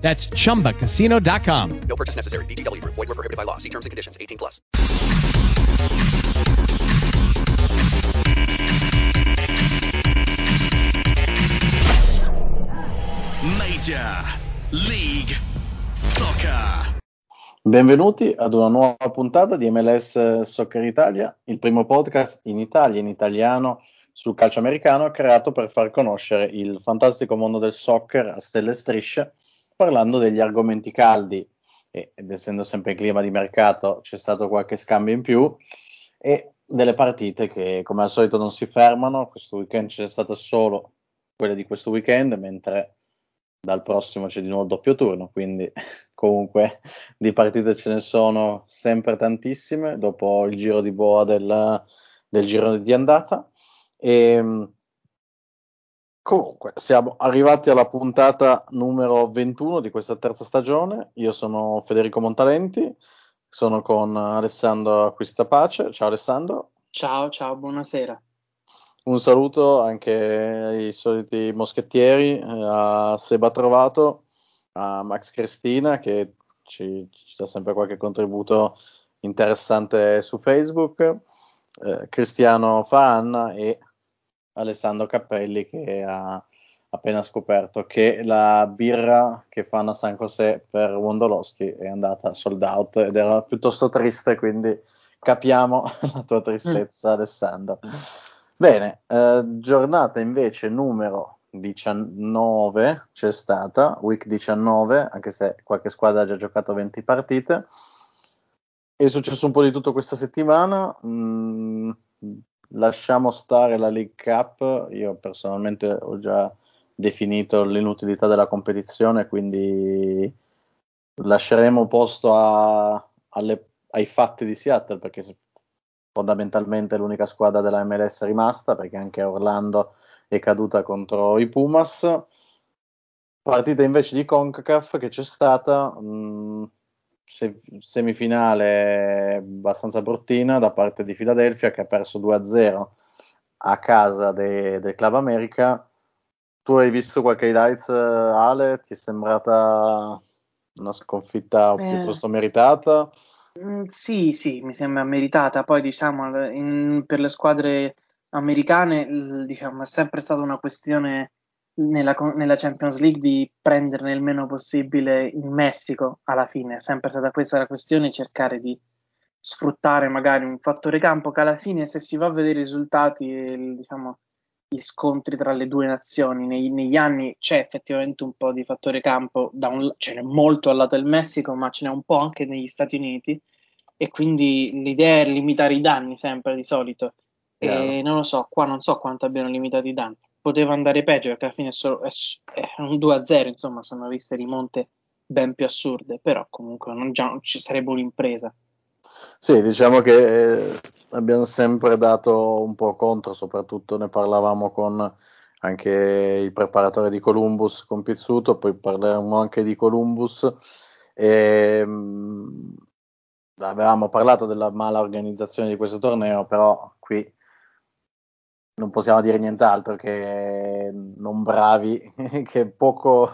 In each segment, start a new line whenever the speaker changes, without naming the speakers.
That's chumbacasino.com.
No purchase necessary. VGW Group. Void were prohibited by law. See terms and conditions. 18 plus.
Major League Soccer.
Benvenuti ad una nuova puntata di MLS Soccer Italia, il primo podcast in Italia, in italiano, sul calcio americano, creato per far conoscere il fantastico mondo del soccer a stelle e strisce, parlando degli argomenti caldi. Ed essendo sempre in clima di mercato c'è stato qualche scambio in più e delle partite che come al solito non si fermano, questo weekend c'è stata solo quella di questo weekend, mentre dal prossimo c'è di nuovo il doppio turno, quindi comunque di partite ce ne sono sempre tantissime dopo il giro di boa del, del giro di andata. E, comunque siamo arrivati alla puntata numero 21 di questa terza stagione. Io sono Federico Montalenti, sono con Alessandro Acquistapace. Ciao Alessandro.
Ciao, ciao, buonasera.
Un saluto anche ai soliti moschettieri, eh, a Seba Trovato, a Max Cristina che ci, ci dà sempre qualche contributo interessante su Facebook, eh, Cristiano Faanna e Alessandro Cappelli che ha appena scoperto che la birra che fanno a San José per Wondolowski è andata sold out ed era piuttosto triste, quindi capiamo la tua tristezza, mm. Alessandro. Bene, eh, giornata invece numero 19 c'è stata, week 19, anche se qualche squadra ha già giocato 20 partite. È successo un po' di tutto questa settimana. Mm, lasciamo stare la League Cup. Io personalmente ho già definito l'inutilità della competizione, quindi lasceremo posto a, alle, ai fatti di Seattle perché fondamentalmente l'unica squadra della MLS rimasta perché anche Orlando è caduta contro i Pumas. Partita invece di CONCACAF che c'è stata mh, se, semifinale abbastanza bruttina da parte di Philadelphia che ha perso 2-0 a casa de, del Club America. Tu hai visto qualche highlights, Ale? Ti è sembrata una sconfitta eh. piuttosto meritata?
Mm, sì, sì, mi sembra meritata. Poi, diciamo, in, per le squadre americane, diciamo, è sempre stata una questione nella, nella, Champions League di prenderne il meno possibile in Messico alla fine. È sempre stata questa la questione, cercare di sfruttare magari un fattore campo che alla fine, se si va a vedere i risultati, diciamo, gli scontri tra le due nazioni nei, negli anni c'è effettivamente un po' di fattore campo, da un, ce n'è molto al lato del Messico, ma ce n'è un po' anche negli Stati Uniti e quindi l'idea è limitare i danni sempre di solito. E non lo so, qua non so quanto abbiano limitato i danni. Poteva andare peggio perché alla fine è, solo, è, è un 2-0, insomma, sono viste rimonte ben più assurde, però comunque non, già, ci sarebbe un'impresa.
Sì, diciamo che eh, abbiamo sempre dato un po' contro, soprattutto ne parlavamo con anche il preparatore di Columbus con Pizzuto, poi parleremo anche di Columbus. E, mh, avevamo parlato della mala organizzazione di questo torneo, però qui non possiamo dire nient'altro che non bravi, che poco,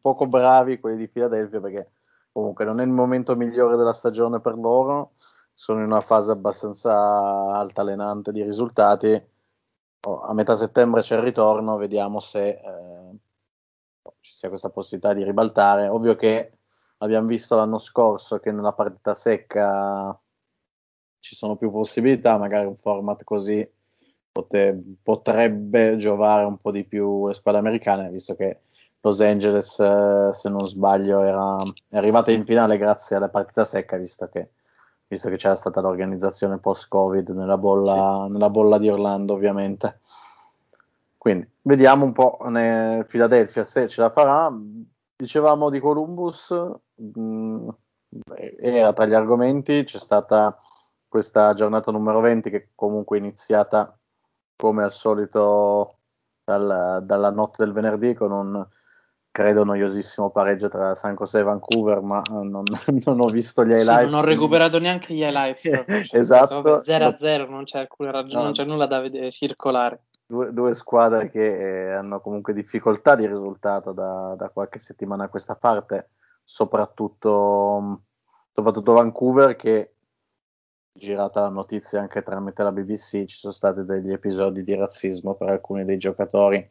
poco bravi quelli di Philadelphia perché comunque non è il momento migliore della stagione per loro, sono in una fase abbastanza altalenante di risultati. Oh, a metà settembre c'è il ritorno, vediamo se eh, ci sia questa possibilità di ribaltare. Ovvio che abbiamo visto l'anno scorso che nella partita secca ci sono più possibilità, magari un format così pote- potrebbe giovare un po' di più le squadre americane, visto che Los Angeles, eh, se non sbaglio, era, è arrivata in finale grazie alla partita secca, visto che, visto che c'era stata l'organizzazione post-Covid nella bolla, sì. nella bolla di Orlando, ovviamente. Quindi vediamo un po' nel Philadelphia se ce la farà. Dicevamo di Columbus, mh, mm, era tra gli argomenti, c'è stata questa giornata numero 20 che comunque è iniziata come al solito dal, dalla notte del venerdì con un credo noiosissimo pareggio tra San Jose e Vancouver, ma non, non ho visto gli highlights.
Sì, non ho recuperato neanche gli highlights.
esatto.
0 a 0, non c'è alcuna ragione, no. non c'è nulla da vedere, circolare.
Due, due squadre che eh, hanno comunque difficoltà di risultato da, da, qualche settimana a questa parte, soprattutto, soprattutto Vancouver che girata la notizia anche tramite la BBC, ci sono stati degli episodi di razzismo per alcuni dei giocatori,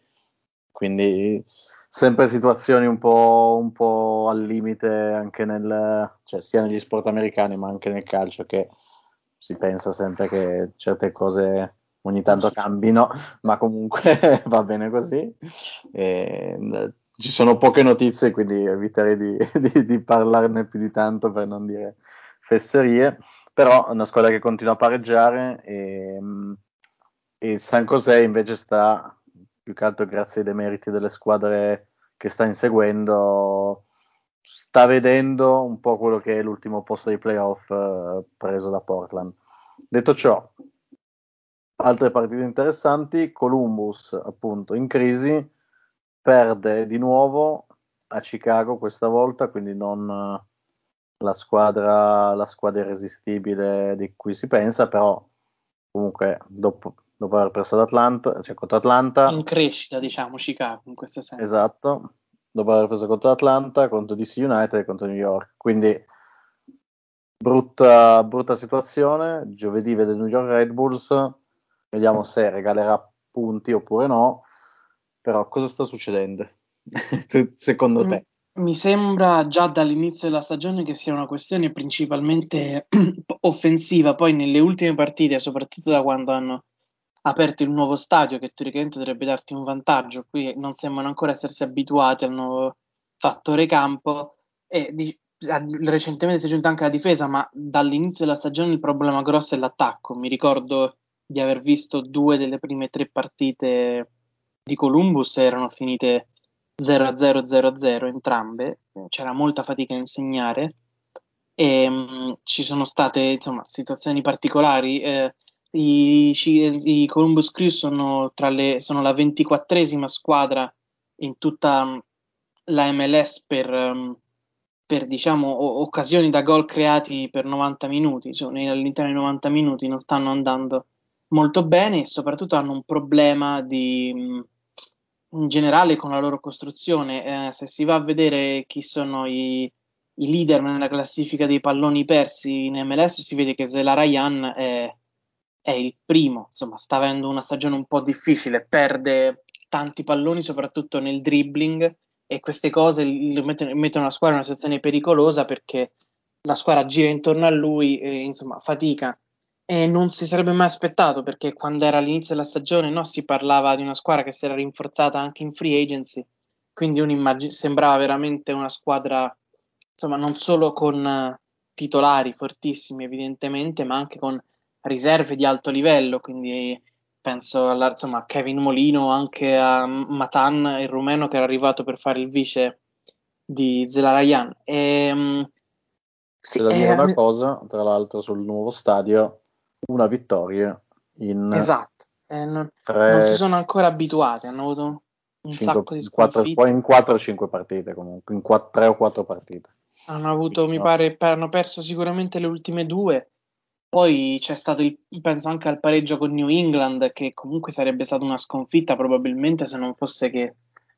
quindi sempre situazioni un po', un po al limite anche nel, cioè sia negli sport americani ma anche nel calcio che si pensa sempre che certe cose ogni tanto cambino, ma comunque va bene così. E, ci sono poche notizie, quindi eviterei di, di, di, parlarne più di tanto per non dire fesserie. Però è una squadra che continua a pareggiare e, e San José invece sta più che altro grazie ai demeriti delle squadre che sta inseguendo, sta vedendo un po' quello che è l'ultimo posto dei playoff eh, preso da Portland. Detto ciò, altre partite interessanti, Columbus appunto in crisi, perde di nuovo a Chicago questa volta, quindi non la squadra, la squadra irresistibile di cui si pensa, però comunque dopo dopo aver perso ad Atlanta, cioè contro Atlanta.
In crescita, diciamo, Chicago in questo senso.
Esatto, dopo aver preso contro Atlanta, contro DC United e contro New York. Quindi brutta, brutta situazione. Giovedì vede New York Red Bulls, vediamo se regalerà punti oppure no. Però cosa sta succedendo? Secondo te?
Mi sembra già dall'inizio della stagione che sia una questione principalmente offensiva, poi nelle ultime partite, soprattutto da quando hanno aperto il nuovo stadio che teoricamente dovrebbe darti un vantaggio. Qui non sembrano ancora essersi abituati al nuovo fattore campo e di, recentemente si è giunta anche la difesa, ma dall'inizio della stagione il problema grosso è l'attacco. Mi ricordo di aver visto due delle prime tre partite di Columbus erano finite 0-0-0-0 entrambe, c'era molta fatica a insegnare e mh, ci sono state insomma situazioni particolari. Eh, i, i Columbus Crew sono, le, sono la ventiquattresima squadra in tutta mm, la MLS per, mm, per diciamo, occasioni da gol creati per 90 minuti, cioè all'interno dei 90 minuti non stanno andando molto bene e soprattutto hanno un problema di, mm, in generale con la loro costruzione. Eh, se si va a vedere chi sono i, i, leader nella classifica dei palloni persi in MLS, si vede che Zela Ryan è è il primo, insomma, sta avendo una stagione un po' difficile, perde tanti palloni, soprattutto nel dribbling, e queste cose mettono, mettono la squadra in una situazione pericolosa perché la squadra gira intorno a lui e insomma fatica. E non si sarebbe mai aspettato perché quando era all'inizio della stagione no, si parlava di una squadra che si era rinforzata anche in free agency, quindi sembrava veramente una squadra, insomma, non solo con uh, titolari fortissimi evidentemente, ma anche con riserve di alto livello, quindi penso alla, insomma, a Kevin Molino, anche a Matan, il rumeno che era arrivato per fare il vice di Zelarayan. E,
um, sì, da dire eh, una cosa, tra l'altro, sul nuovo stadio, una vittoria in
esatto. Eh, non, tre, non, si sono ancora abituati, hanno avuto un cinque, sacco di
sconfitte. In 4 o 5 partite comunque, in 3 o 4 partite.
Hanno avuto, mi pare, hanno perso sicuramente le ultime due poi c'è stato il, penso anche al pareggio con New England, che comunque sarebbe stata una sconfitta probabilmente se non fosse che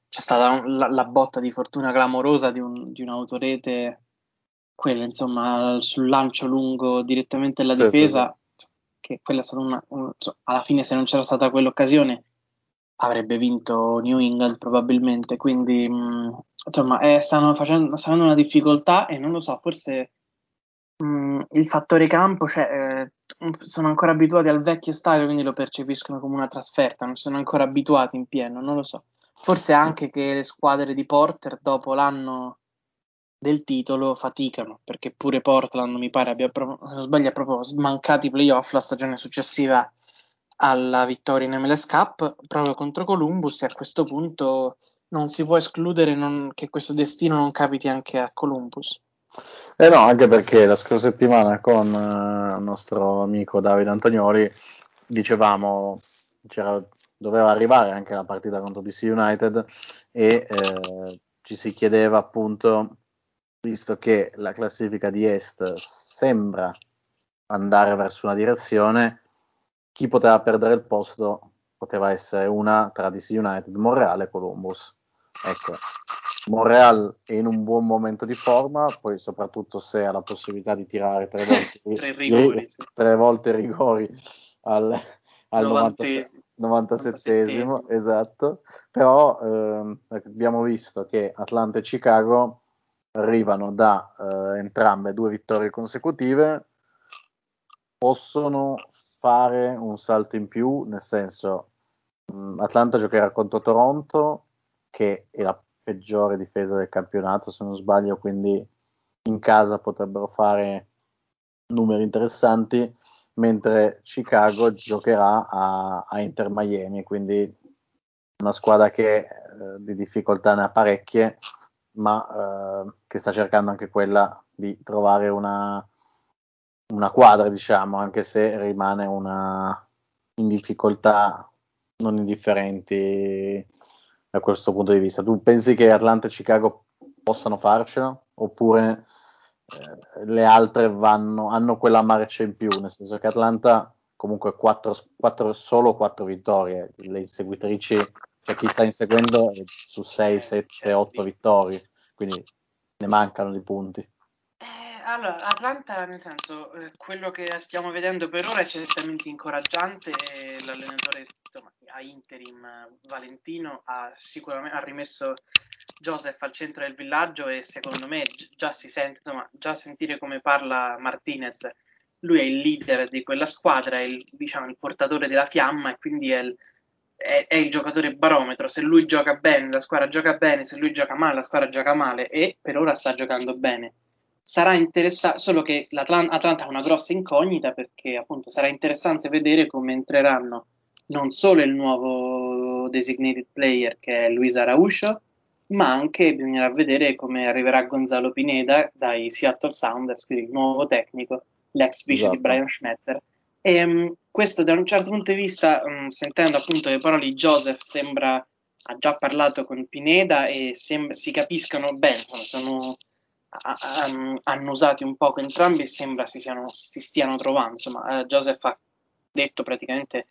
c'è stata la, la botta di fortuna clamorosa di, un, di un'autorete, quella insomma sul lancio lungo direttamente alla sì, difesa, sì, sì. Che quella è stata una, un, alla fine se non c'era stata quell'occasione avrebbe vinto New England probabilmente, quindi mh, insomma eh, stanno facendo, stanno una difficoltà e non lo so, forse Mm, il fattore campo, cioè, eh, sono ancora abituati al vecchio stadio, quindi lo percepiscono come una trasferta, non sono ancora abituati in pieno, non lo so. Forse anche che le squadre di Porter dopo l'anno del titolo faticano, perché pure Portland mi pare abbia, proprio, se non sbaglio, proprio smancato i playoff la stagione successiva alla vittoria in MLS Cup proprio contro Columbus e a questo punto non si può escludere non, che questo destino non capiti anche a Columbus.
Eh no, anche perché la scorsa settimana con eh, il nostro amico Davide Antonioli dicevamo doveva arrivare anche la partita contro DC United e eh, ci si chiedeva appunto, visto che la classifica di Est sembra andare verso una direzione, chi poteva perdere il posto poteva essere una tra DC United, Monreal e Columbus. Ecco, Monreal è in un buon momento di forma, poi soprattutto se ha la possibilità di tirare tre volte,
tre rigori, sì.
tre volte rigori al, al
97,
97 esatto. Però ehm, abbiamo visto che Atlanta e Chicago arrivano da eh, entrambe due vittorie consecutive, possono fare un salto in più, nel senso mh, Atlanta giocherà contro Toronto, che è la peggiore difesa del campionato, se non sbaglio, quindi in casa potrebbero fare numeri interessanti, mentre Chicago giocherà a, a Inter Miami, quindi una squadra che eh, di difficoltà ne ha parecchie, ma eh, che sta cercando anche quella di trovare una, una quadra, diciamo, anche se rimane una in difficoltà non indifferenti da questo punto di vista. Tu pensi che Atlanta e Chicago possano farcela oppure eh, le altre vanno, hanno quella marcia in più, nel senso che Atlanta comunque quattro, quattro, solo 4 vittorie, le inseguitrici, cioè chi sta inseguendo su 6, 7, 8 vittorie, quindi ne mancano di punti.
Eh, allora, Atlanta, nel senso, eh, quello che stiamo vedendo per ora è certamente incoraggiante. L'allenatore insomma, a interim Valentino ha sicuramente ha rimesso Joseph al centro del villaggio e secondo me già si sente, insomma, già sentire come parla Martinez. Lui è il leader di quella squadra, è il, diciamo, il portatore della fiamma e quindi è il, è, è il giocatore barometro. Se lui gioca bene, la squadra gioca bene, se lui gioca male, la squadra gioca male e per ora sta giocando bene sarà interessante, solo che l'Atlanta ha una grossa incognita perché appunto sarà interessante vedere come entreranno non solo il nuovo designated player che è Luis Arauscio, ma anche bisognerà vedere come arriverà Gonzalo Pineda dai Seattle Sounders, quindi il nuovo tecnico, l'ex vice esatto. di Brian Schmetzer. E um, questo da un certo punto di vista, um, sentendo appunto le parole di Joseph, sembra ha già parlato con Pineda e sembra, si capiscano bene, insomma, sono um, annusati un poco entrambi e sembra si, siano, si stiano trovando. Insomma, uh, Joseph ha detto praticamente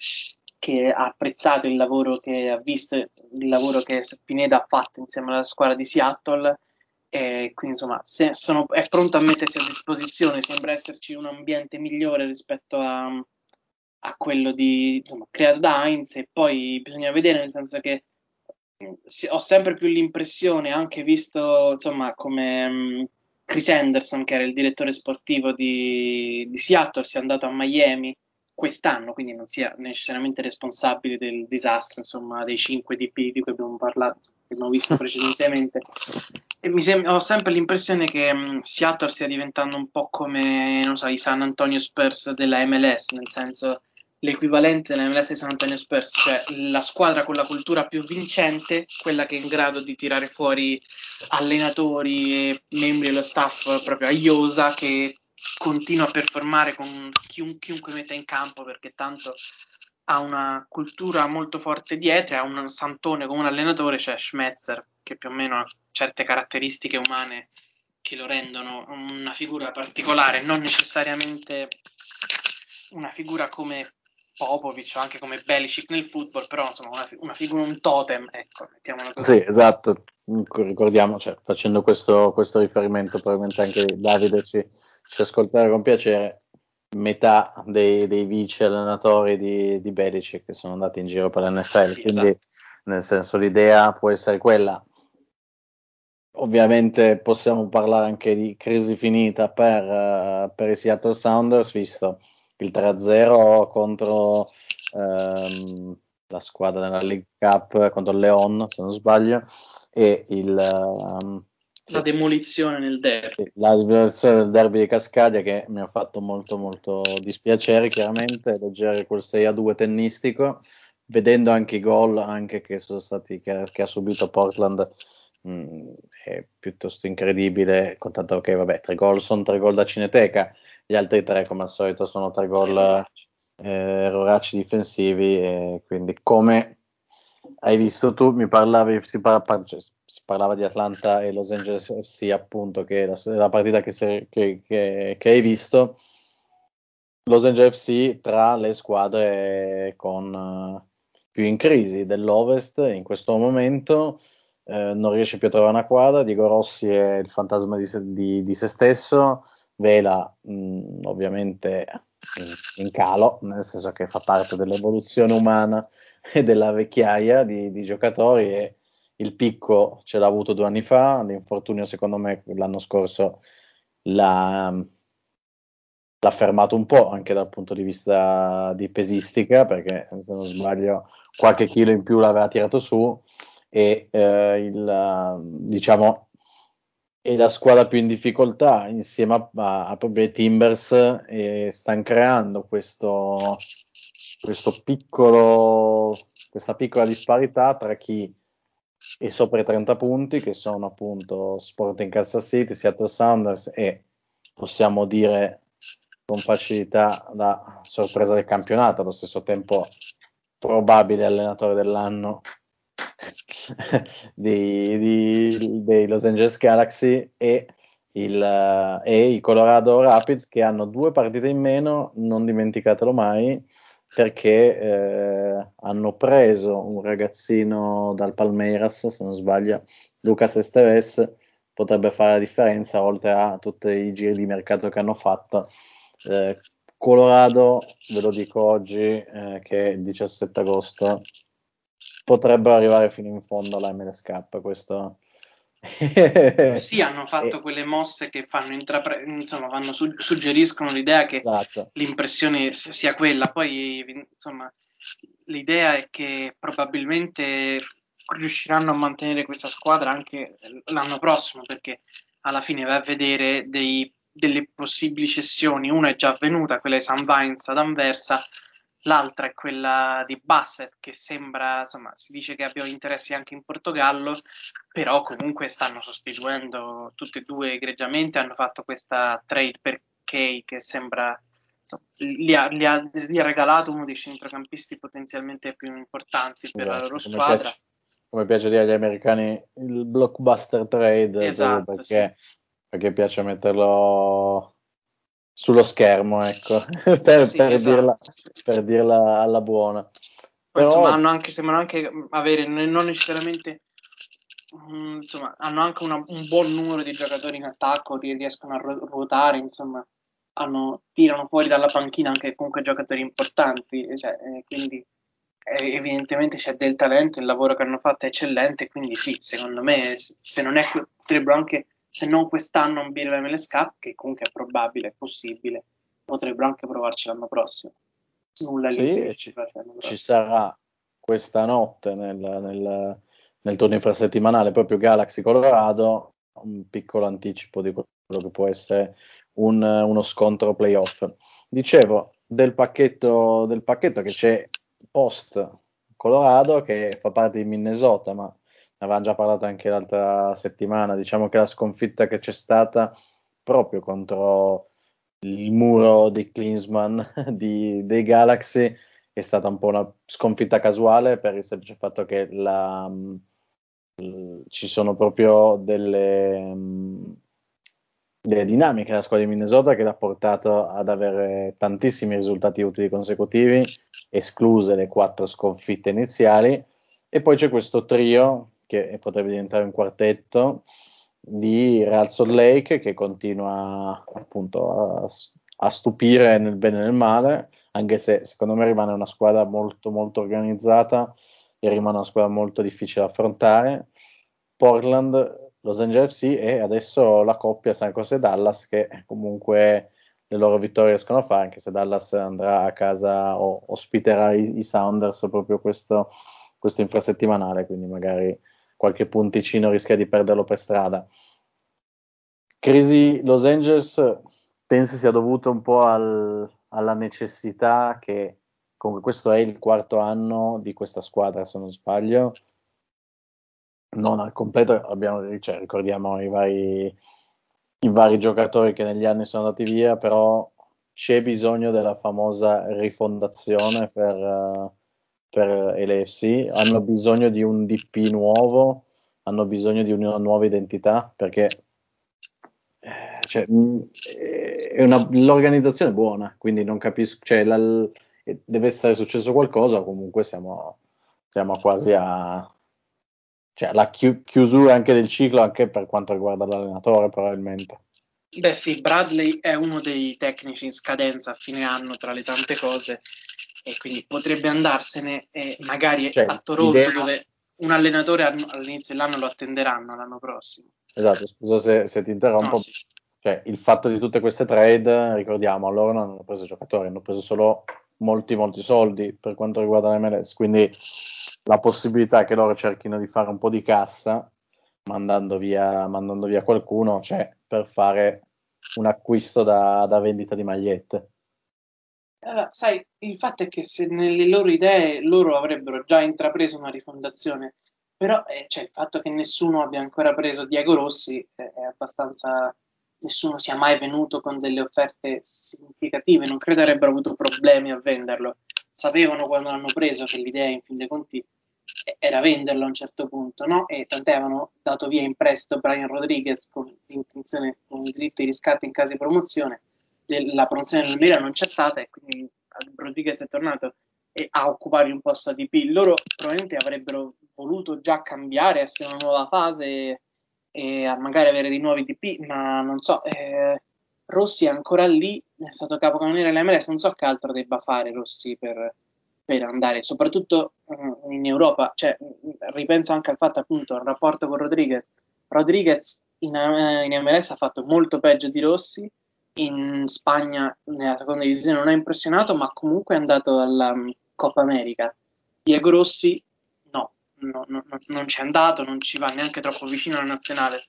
che ha apprezzato il lavoro che ha visto, il lavoro che Pineda ha fatto insieme alla squadra di Seattle e quindi insomma sono, è pronto a mettersi a disposizione, sembra esserci un ambiente migliore rispetto a, a quello di, insomma, creato da Heinz e poi bisogna vedere nel senso che ho sempre più l'impressione, anche visto insomma come um, Chris Anderson, che era il direttore sportivo di, di, Seattle, sia andato a Miami quest'anno, quindi non sia necessariamente responsabile del disastro, insomma, dei 5 DP di cui abbiamo parlato, che abbiamo visto precedentemente. E mi sem- ho sempre l'impressione che um, Seattle stia diventando un po' come, non so, i San Antonio Spurs della MLS, nel senso l'equivalente della MLS di San Antonio Spurs, cioè la squadra con la cultura più vincente, quella che è in grado di tirare fuori allenatori e membri dello staff proprio a Iosa che continua a performare con chiun- chiunque metta in campo perché tanto ha una cultura molto forte dietro, ha un santone come un allenatore, cioè Schmetzer, che più o meno ha certe caratteristiche umane che lo rendono una figura particolare, non necessariamente una figura come Popovic, anche come Belicic nel football, però insomma una, una figura, un totem, ecco, mettiamola così.
Sì, esatto, ricordiamo, cioè, facendo questo, questo, riferimento, probabilmente anche Davide ci, ci ascolterà con piacere, metà dei, dei vice allenatori di, di Belicic che sono andati in giro per l'NFL, sì, quindi esatto. nel senso l'idea può essere quella. Ovviamente possiamo parlare anche di crisi finita per, uh, per i Seattle Sounders, visto il 3-0 contro ehm, la squadra nella League Cup contro il Leon, se non sbaglio, e il, um,
la demolizione nel derby.
La demolizione del derby di Cascadia che mi ha fatto molto molto dispiacere chiaramente leggere quel 6-2 tennistico, vedendo anche i gol anche che sono stati che, che ha subito Portland mh, è piuttosto incredibile, contanto che vabbè, tre gol sono tre gol da Cineteca, gli altri tre come al solito sono tre gol eh, erroracci difensivi, e quindi come hai visto tu, mi parlavi, si, parla, cioè, si, parlava di Atlanta e Los Angeles FC appunto, che è la, la partita che, se, che, che, che hai visto, Los Angeles FC tra le squadre con uh, più in crisi dell'Ovest in questo momento eh, non riesce più a trovare una quadra. Diego Rossi è il fantasma di se, di, di se stesso, Vela mh, mm, ovviamente in, calo, nel senso che fa parte dell'evoluzione umana e della vecchiaia di, di giocatori e il picco ce l'ha avuto due anni fa, l'infortunio secondo me l'anno scorso l'ha l'ha fermato un po' anche dal punto di vista di pesistica, perché se non sbaglio qualche chilo in più l'aveva tirato su e eh, il, diciamo è la squadra più in difficoltà insieme a, a, proprio Timbers e stanno creando questo, questo piccolo, questa piccola disparità tra chi è sopra i 30 punti, che sono appunto Sporting Kansas City, Seattle Sounders e possiamo dire con facilità la sorpresa del campionato, allo stesso tempo probabile allenatore dell'anno dei, dei, dei, Los Angeles Galaxy e, il, e, i Colorado Rapids che hanno due partite in meno, non dimenticatelo mai, perché eh, hanno preso un ragazzino dal Palmeiras, se non sbaglio, Lucas Esteves, potrebbe fare la differenza oltre a tutti i giri di mercato che hanno fatto. Eh, Colorado, ve lo dico oggi, eh, che è il 17 agosto, potrebbero arrivare fino in fondo alla MLS Cup. Questo...
sì, hanno fatto quelle mosse che fanno intrapre- insomma, vanno su- suggeriscono l'idea che esatto. l'impressione sia quella. Poi, insomma, l'idea è che probabilmente riusciranno a mantenere questa squadra anche l'anno prossimo, perché alla fine va a vedere dei delle possibili cessioni, una è già avvenuta, quella di Sam Vines ad Anversa, l'altra è quella di Bassett che sembra, insomma, si dice che abbia interessi anche in Portogallo, però comunque stanno sostituendo tutte e due egregiamente, hanno fatto questa trade per Kay che sembra insomma, gli, ha, gli, ha, gli, ha, regalato uno dei centrocampisti potenzialmente più importanti per esatto, la loro squadra.
Piace, come piace dire agli americani, il blockbuster trade,
esatto,
perché sì perché piace metterlo sullo schermo, ecco, per, sì, per, esatto, dirla, per, dirla, alla buona.
Però... Insomma, hanno anche, sembrano anche avere non necessariamente um, insomma, hanno anche una, un buon numero di giocatori in attacco, riescono a ruotare, insomma, hanno, tirano fuori dalla panchina anche comunque giocatori importanti, cioè, eh, quindi eh, evidentemente c'è del talento, il lavoro che hanno fatto è eccellente, quindi sì, secondo me se non è potrebbero anche se non quest'anno un Birra MLS Cup, che comunque è probabile, è possibile, potrebbero anche provarci l'anno prossimo. Nulla
sì, ci, ci, sarà questa notte nel, nel, nel turno infrasettimanale proprio Galaxy Colorado, un piccolo anticipo di quello che può essere un, uno scontro playoff. Dicevo del pacchetto, del pacchetto che c'è post Colorado che fa parte di Minnesota, ma avevamo già parlato anche l'altra settimana, diciamo che la sconfitta che c'è stata proprio contro il muro di Klinsman di, dei Galaxy è stata un po' una sconfitta casuale per il semplice fatto che la, ci sono proprio delle, delle dinamiche nella squadra di Minnesota che l'ha portato ad avere tantissimi risultati utili consecutivi, escluse le quattro sconfitte iniziali. E poi c'è questo trio che potrebbe diventare un quartetto di Real Salt Lake che continua appunto a, a, stupire nel bene e nel male, anche se secondo me rimane una squadra molto molto organizzata e rimane una squadra molto difficile da affrontare. Portland, Los Angeles FC e adesso la coppia San Jose e Dallas che comunque le loro vittorie riescono a fare, anche se Dallas andrà a casa o ospiterà i, i Sounders proprio questo, questo infrasettimanale, quindi magari qualche punticino rischia di perderlo per strada. Crisi Los Angeles pensi sia dovuto un po' al, alla necessità che comunque questo è il quarto anno di questa squadra se non sbaglio non al completo, abbiamo, cioè, ricordiamo i vari, i vari giocatori che negli anni sono andati via, però c'è bisogno della famosa rifondazione per, per l'AFC, hanno bisogno di un DP nuovo, hanno bisogno di una nuova identità perché eh, cioè, è una, l'organizzazione è buona, quindi non capisco, cioè, la, deve essere successo qualcosa, comunque siamo, siamo quasi a, cioè, la chi- chiusura anche del ciclo, anche per quanto riguarda l'allenatore, probabilmente.
Beh, sì, Bradley è uno dei tecnici in scadenza a fine anno tra le tante cose, e quindi potrebbe andarsene, e magari cioè, a Toronto, idea... dove un allenatore all'inizio dell'anno lo attenderanno l'anno prossimo.
Esatto, scusa se, se ti interrompo. No, sì. cioè, il fatto di tutte queste trade, ricordiamo, loro non hanno preso giocatori, hanno preso solo molti, molti soldi per quanto riguarda l'MLS. Quindi la possibilità che loro cerchino di fare un po' di cassa mandando via, mandando via qualcuno c'è per fare un acquisto da, da vendita di magliette.
Allora, sai, il fatto è che se nelle loro idee loro avrebbero già intrapreso una rifondazione, però eh, cioè, il fatto che nessuno abbia ancora preso Diego Rossi eh, è abbastanza. Nessuno sia mai venuto con delle offerte significative, non credo avrebbero avuto problemi a venderlo. Sapevano quando l'hanno preso che l'idea, in fin dei conti, era venderlo a un certo punto, no? E tant'è avevano dato via in prestito Brian Rodriguez con l'intenzione, con il diritto di riscatto in caso di promozione la promozione del Milan non c'è stata e quindi Rodriguez è tornato a occupare un posto ATP. Loro probabilmente avrebbero voluto già cambiare, essere una nuova fase e magari avere dei nuovi DP, ma non so. Eh, Rossi è ancora lì, è stato capocannoniere dell'MLS, non so che altro debba fare Rossi per, per andare, soprattutto uh, in Europa. Cioè, ripenso anche al fatto appunto il rapporto con Rodriguez. Rodriguez in, uh, in MLS ha fatto molto peggio di Rossi in Spagna nella seconda divisione non ha impressionato, ma comunque è andato alla um, Coppa America. Diego Rossi no, no, no, non c'è andato, non ci va neanche troppo vicino alla nazionale.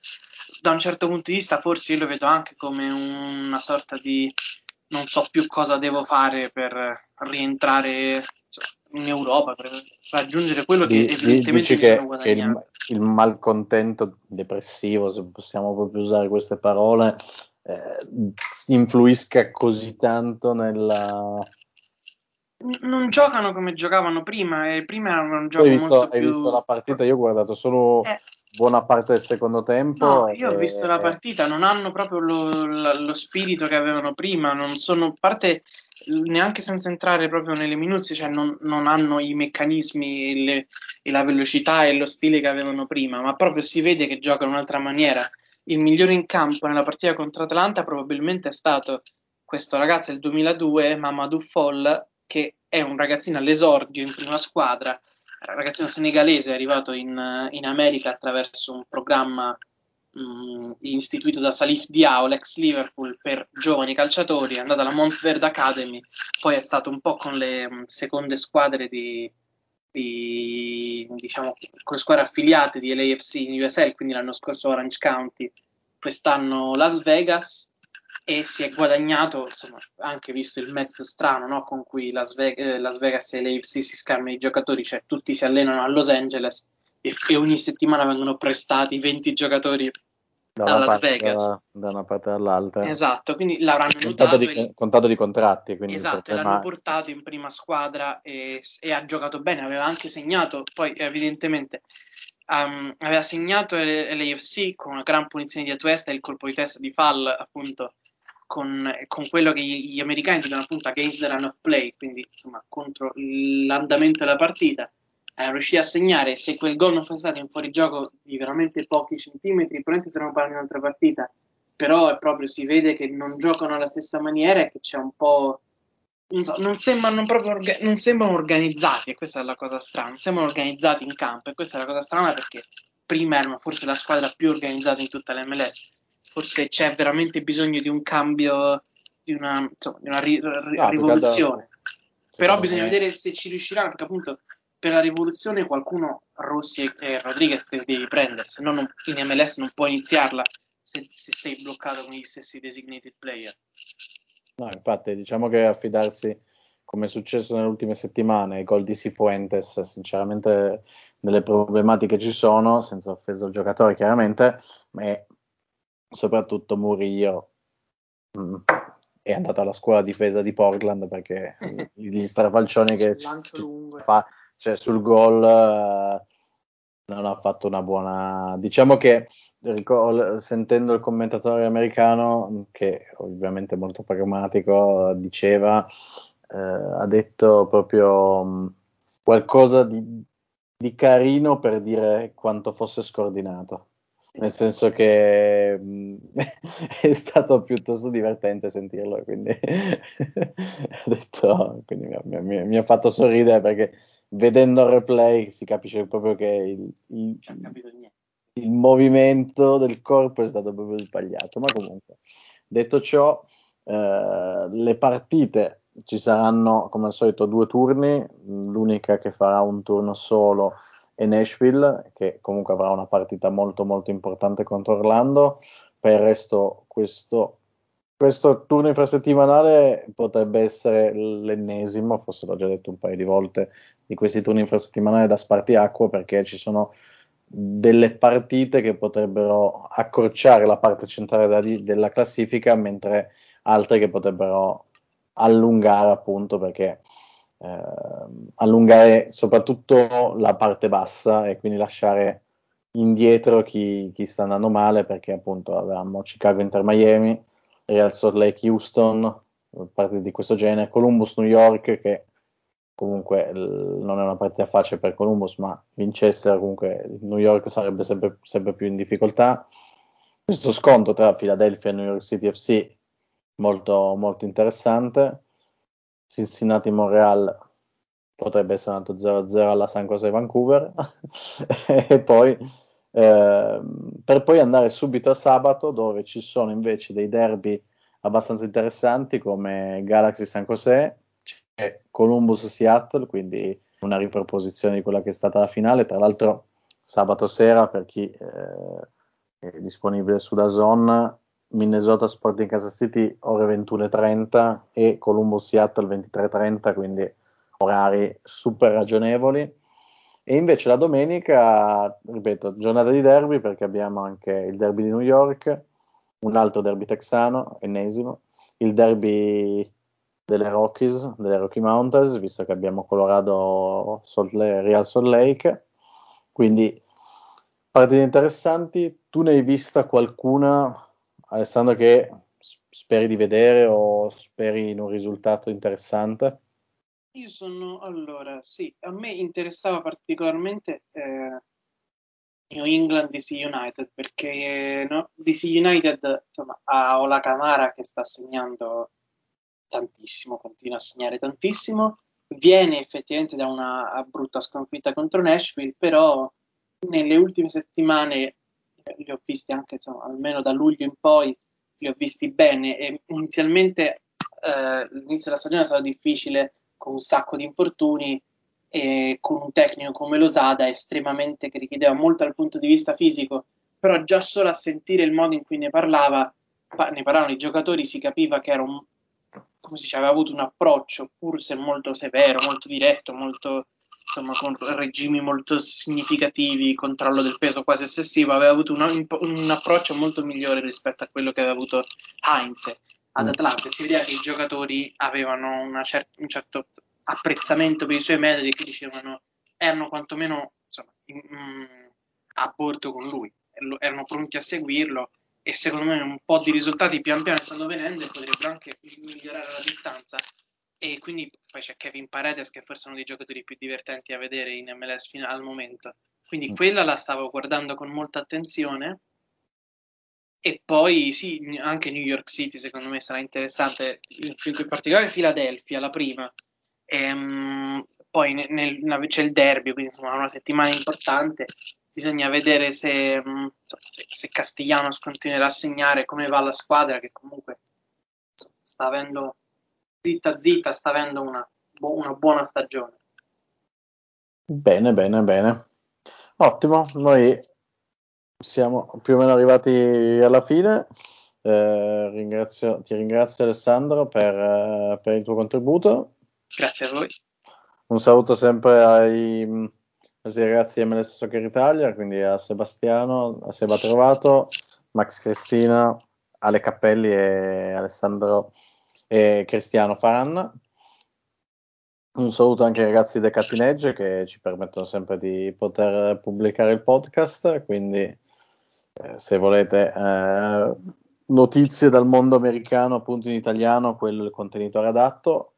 Da un certo punto di vista forse io lo vedo anche come una sorta di non so più cosa devo fare per rientrare in Europa, per raggiungere quello che di, evidentemente
dici che, che il, il malcontento depressivo, se possiamo proprio usare queste parole, eh, influisca così tanto nella...
Non giocano come giocavano prima, e prima erano un gioco
hai visto,
molto
hai
più...
visto la partita? Io ho guardato solo eh. buona parte del secondo tempo.
No, io e... ho visto la partita, non hanno proprio lo, lo, spirito che avevano prima, non sono parte neanche senza entrare proprio nelle minuzie, cioè non, non hanno i meccanismi e, le, e, la velocità e lo stile che avevano prima, ma proprio si vede che giocano in un'altra maniera il migliore in campo nella partita contro Atlanta probabilmente è stato questo ragazzo del 2002, Mamadou Fall, che è un ragazzino all'esordio in prima squadra, ragazzino senegalese arrivato in, in America attraverso un programma mh, mm, istituito da Salif Diao, l'ex Liverpool, per giovani calciatori, è andato alla Montverde Academy, poi è stato un po' con le mh, seconde squadre di, di, diciamo, con squadre affiliate di LAFC in USL, quindi l'anno scorso Orange County, quest'anno Las Vegas e si è guadagnato, insomma, anche visto il metodo strano no, con cui Las, Ve- eh, Las, Vegas e l'AFC si scambiano i giocatori, cioè tutti si allenano a Los Angeles e, e ogni settimana vengono prestati 20 giocatori da, da Las Vegas.
Da, da, una parte all'altra.
Esatto, quindi l'avranno
contato di, e... contato di contratti.
esatto, l'hanno portato in prima squadra e, e, ha giocato bene, aveva anche segnato, poi evidentemente um, aveva segnato l'AFC con una gran punizione di testa e il colpo di testa di Fall appunto con, con, quello che gli, gli americani dicono appunto against the run of play, quindi insomma contro l'andamento della partita eh, riuscì a segnare, se quel gol non fosse stato in fuorigioco di veramente pochi centimetri, probabilmente saremmo parlando di un'altra partita, però è proprio si vede che non giocano alla stessa maniera e che c'è un po'... Non, so, non, sembrano proprio orga- non sembrano organizzati, e questa è la cosa strana, non sembrano organizzati in campo, e questa è la cosa strana perché prima erano forse la squadra più organizzata in tutta l'MLS, forse c'è veramente bisogno di un cambio, di una, insomma, di una ri- ri- no, rivoluzione. Però bisogna vedere se ci riusciranno, perché appunto per la rivoluzione qualcuno Rossi e Rodriguez devi prendere, se no in MLS non puoi iniziarla se, se, sei bloccato con gli stessi designated player.
No, infatti, diciamo che affidarsi come è successo nelle ultime settimane, i gol di Sifuentes, sinceramente delle problematiche ci sono, senza offesa al giocatore chiaramente, e soprattutto Murillo mh, mm, è andato alla scuola difesa di Portland perché gli strafalcioni che fa cioè, sul gol uh, non ha fatto una buona diciamo che sentendo il commentatore americano che ovviamente è molto pragmatico diceva eh, ha detto proprio mh, mm, qualcosa di, di carino per dire quanto fosse scordinato. Nel senso che mh, mm, è stato piuttosto divertente sentirlo, quindi, detto, quindi mi, mi, mi, ha fatto sorridere perché vedendo il replay si capisce proprio che il, il, il, movimento del corpo è stato proprio sbagliato, ma comunque detto ciò eh, le partite ci saranno come al solito due turni, l'unica che farà un turno solo e Nashville, che comunque avrà una partita molto molto importante contro Orlando. Per il resto, questo, questo turno infrasettimanale potrebbe essere l'ennesimo, forse l'ho già detto un paio di volte, di questi turni infrasettimanali da spartiacque, perché ci sono delle partite che potrebbero accorciare la parte centrale della classifica, mentre altre che potrebbero allungare appunto perché eh, allungare soprattutto la parte bassa e quindi lasciare indietro chi, chi, sta andando male perché appunto avevamo Chicago Inter Miami, Real Salt Lake Houston, partite di questo genere, Columbus New York che comunque non è una partita facile per Columbus ma vincessero comunque New York sarebbe sempre, sempre più in difficoltà. Questo sconto tra Philadelphia e New York City FC molto, molto interessante. Cincinnati Montreal potrebbe essere andato 0-0 alla San Jose Vancouver. E poi eh, per poi andare subito a sabato dove ci sono invece dei derby abbastanza interessanti come Galaxy San Jose c'è Columbus Seattle quindi una riproposizione di quella che è stata la finale tra l'altro sabato sera per chi eh, è disponibile su Dazon Minnesota Sporting Kansas City ore 21.30 e Columbus Seattle 23.30, quindi orari super ragionevoli. E invece la domenica, ripeto, giornata di derby perché abbiamo anche il derby di New York, un altro derby texano, ennesimo, il derby delle Rockies, delle Rocky Mountains, visto che abbiamo Colorado Salt Lake, Real Salt Lake. Quindi partite interessanti. Tu ne hai vista qualcuna Alessandro che speri di vedere o speri in un risultato interessante?
Io sono, allora, sì, a me interessava particolarmente eh, New England DC United perché no, DC United insomma, ha Ola Camara che sta segnando tantissimo, continua a segnare tantissimo, viene effettivamente da una brutta sconfitta contro Nashville, però nelle ultime settimane li ho visti anche insomma, almeno da luglio in poi, li ho visti bene. E inizialmente eh, l'inizio della stagione è stato difficile con un sacco di infortuni e con un tecnico come Losada estremamente che richiedeva molto dal punto di vista fisico, però già solo a sentire il modo in cui ne parlava, ne parlavano i giocatori, si capiva che era un, come si dice, aveva avuto un approccio pur se molto severo, molto diretto, molto insomma, con regimi molto significativi, controllo del peso quasi ossessivo, aveva avuto un, un approccio molto migliore rispetto a quello che aveva avuto Heinz ad mm. Atlanta. Si vedeva che i giocatori avevano cer- un certo apprezzamento per i suoi metodi che dicevano erano quantomeno insomma, in, in, a bordo con lui, erano pronti a seguirlo e secondo me un po' di risultati pian piano stanno venendo e potrebbero anche migliorare la distanza e quindi poi c'è Kevin Paredes che forse è uno dei giocatori più divertenti a vedere in MLS fino al momento. Quindi mm. quella la stavo guardando con molta attenzione. E poi sì, anche New York City secondo me sarà interessante, in particolare Philadelphia, la prima. E, um, poi nel, nel, c'è il derby, quindi insomma una settimana importante. Bisogna vedere se, um, se, se Castiglianos continuerà a segnare, come va la squadra che comunque sta avendo zitta zitta sta avendo una, una buona stagione.
Bene, bene, bene. Ottimo, noi siamo più o meno arrivati alla fine. Eh, ringrazio, ti ringrazio Alessandro per, uh, per, il tuo contributo.
Grazie a voi.
Un saluto sempre ai, ai ragazzi di MLS Soccer Italia, quindi a Sebastiano, a Seba Trovato, Max Cristina, Ale Cappelli e Alessandro e Cristiano Faranna. Un saluto anche ai ragazzi di Cutting Edge che ci permettono sempre di poter pubblicare il podcast, quindi eh, se volete eh, notizie dal mondo americano appunto in italiano, quello è il contenitore adatto,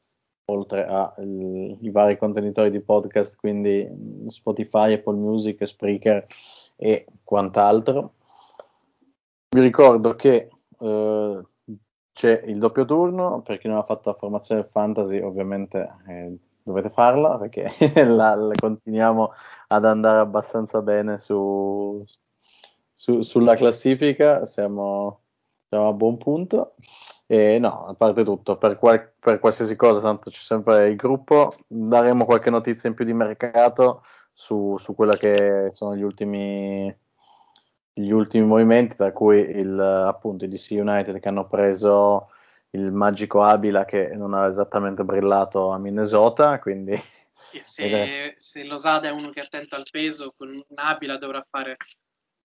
oltre ai vari contenitori di podcast, quindi Spotify, Apple Music, Spreaker e quant'altro. Vi ricordo che eh, c'è il doppio turno, per chi non ha fatto la formazione fantasy ovviamente eh, dovete farla perché la, la continuiamo ad andare abbastanza bene su, su, sulla classifica, siamo, siamo, a buon punto. E no, a parte tutto, per, qual, per qualsiasi cosa, tanto c'è sempre il gruppo, daremo qualche notizia in più di mercato su, su quello che sono gli ultimi gli ultimi movimenti, tra cui il, appunto i DC United che hanno preso il magico Abila che non ha esattamente brillato a Minnesota, quindi...
se, se Losada è uno che è attento al peso, con Abila dovrà fare un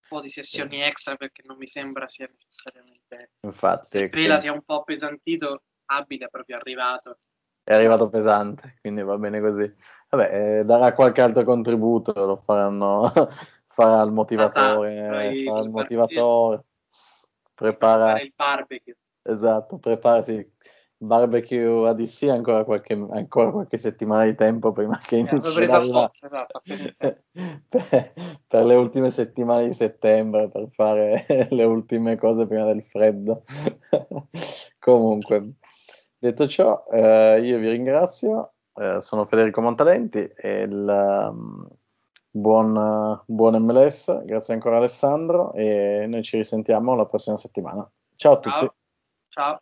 po' di sessioni extra perché non mi sembra sia necessariamente...
Infatti...
Se Pela sia un po' appesantito, Abila è proprio arrivato.
È arrivato pesante, quindi va bene così. Vabbè, eh, darà qualche altro contributo, lo faranno farà il motivatore, esatto, farà il motivatore, prepara
il barbecue.
Esatto, prepara sì, il barbecue a DC ancora qualche, ancora qualche settimana di tempo prima che
inizi
eh,
esatto,
per, per, le ultime settimane di settembre per fare le ultime cose prima del freddo. Comunque, detto ciò, eh, io vi ringrazio. Eh, sono Federico Montalenti e il um, buon, buon MLS, grazie ancora Alessandro e noi ci risentiamo la prossima settimana. Ciao a tutti.
Ciao.